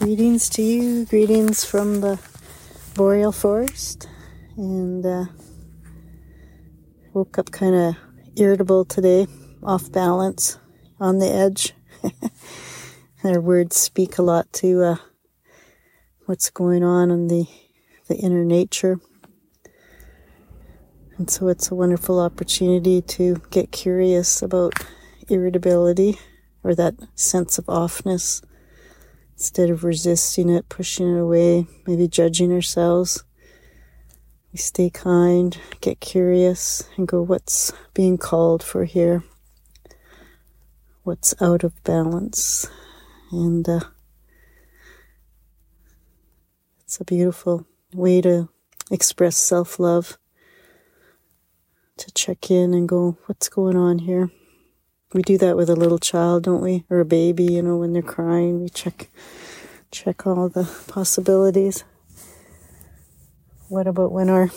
Greetings to you, greetings from the boreal forest. And uh, woke up kind of irritable today, off balance, on the edge. Their words speak a lot to uh, what's going on in the, the inner nature. And so it's a wonderful opportunity to get curious about irritability or that sense of offness instead of resisting it, pushing it away, maybe judging ourselves. We stay kind, get curious, and go, what's being called for here? What's out of balance? And uh, it's a beautiful way to express self love, to check in and go, what's going on here? We do that with a little child, don't we? Or a baby, you know, when they're crying, we check check all the possibilities. What about when our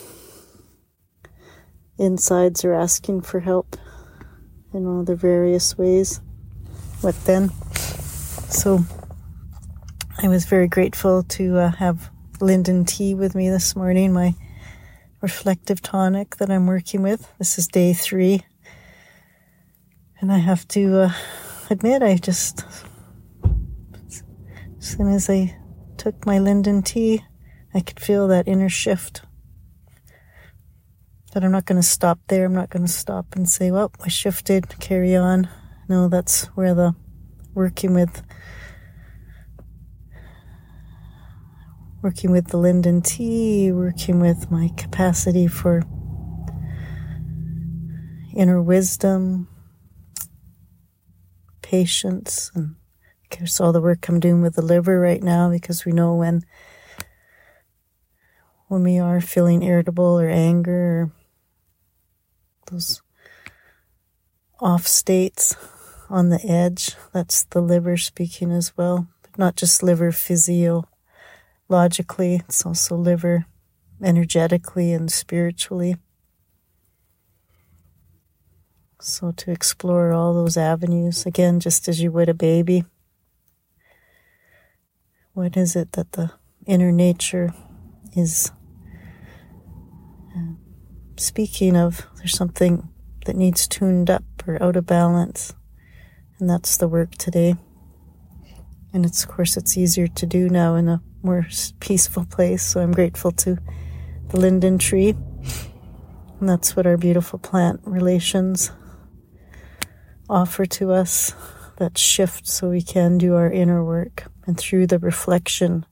insides are asking for help in all the various ways? What then? So I was very grateful to uh, have linden tea with me this morning, my reflective tonic that I'm working with. This is day three. And I have to uh, admit, I just, as soon as I took my linden tea, I could feel that inner shift. That I'm not going to stop there. I'm not going to stop and say, well, I shifted, carry on. No, that's where the working with working with the linden tea, working with my capacity for inner wisdom, patience and course all the work I'm doing with the liver right now because we know when when we are feeling irritable or anger or those off states on the edge, that's the liver speaking as well. But not just liver physiologically, it's also liver energetically and spiritually. So to explore all those avenues, again, just as you would a baby. What is it that the inner nature is uh, speaking of? There's something that needs tuned up or out of balance. And that's the work today. And it's, of course, it's easier to do now in a more peaceful place. So I'm grateful to the linden tree. And that's what our beautiful plant relations offer to us that shift so we can do our inner work. And through the reflection,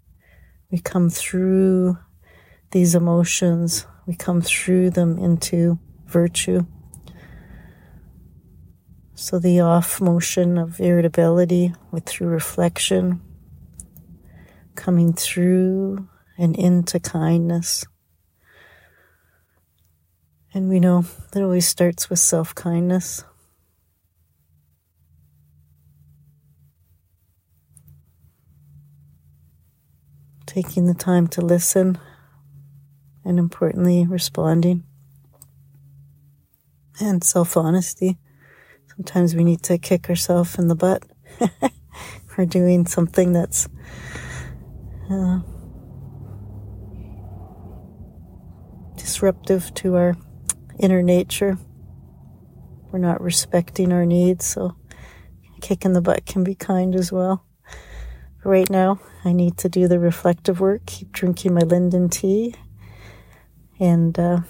we come through these emotions, we come through them into virtue. So the off motion of irritability with through reflection, coming through and into kindness. And we know that always starts with self kindness. Taking the time to listen, and importantly, responding. And self honesty. Sometimes we need to kick ourselves in the butt for doing something that's uh, disruptive to our inner nature. We're not respecting our needs, so kick in the butt can be kind as well right now. I need to do the reflective work, keep drinking my linden tea, and uh,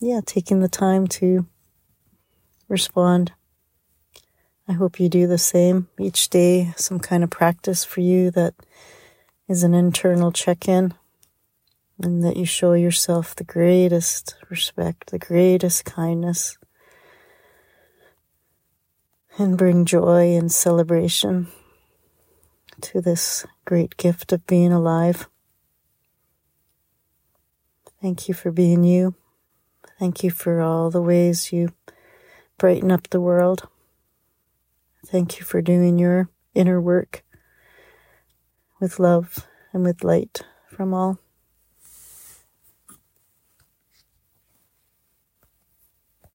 yeah, taking the time to respond. I hope you do the same each day, some kind of practice for you that is an internal check in, and that you show yourself the greatest respect, the greatest kindness, and bring joy and celebration to this great gift of being alive. Thank you for being you. Thank you for all the ways you brighten up the world. Thank you for doing your inner work with love and with light from all.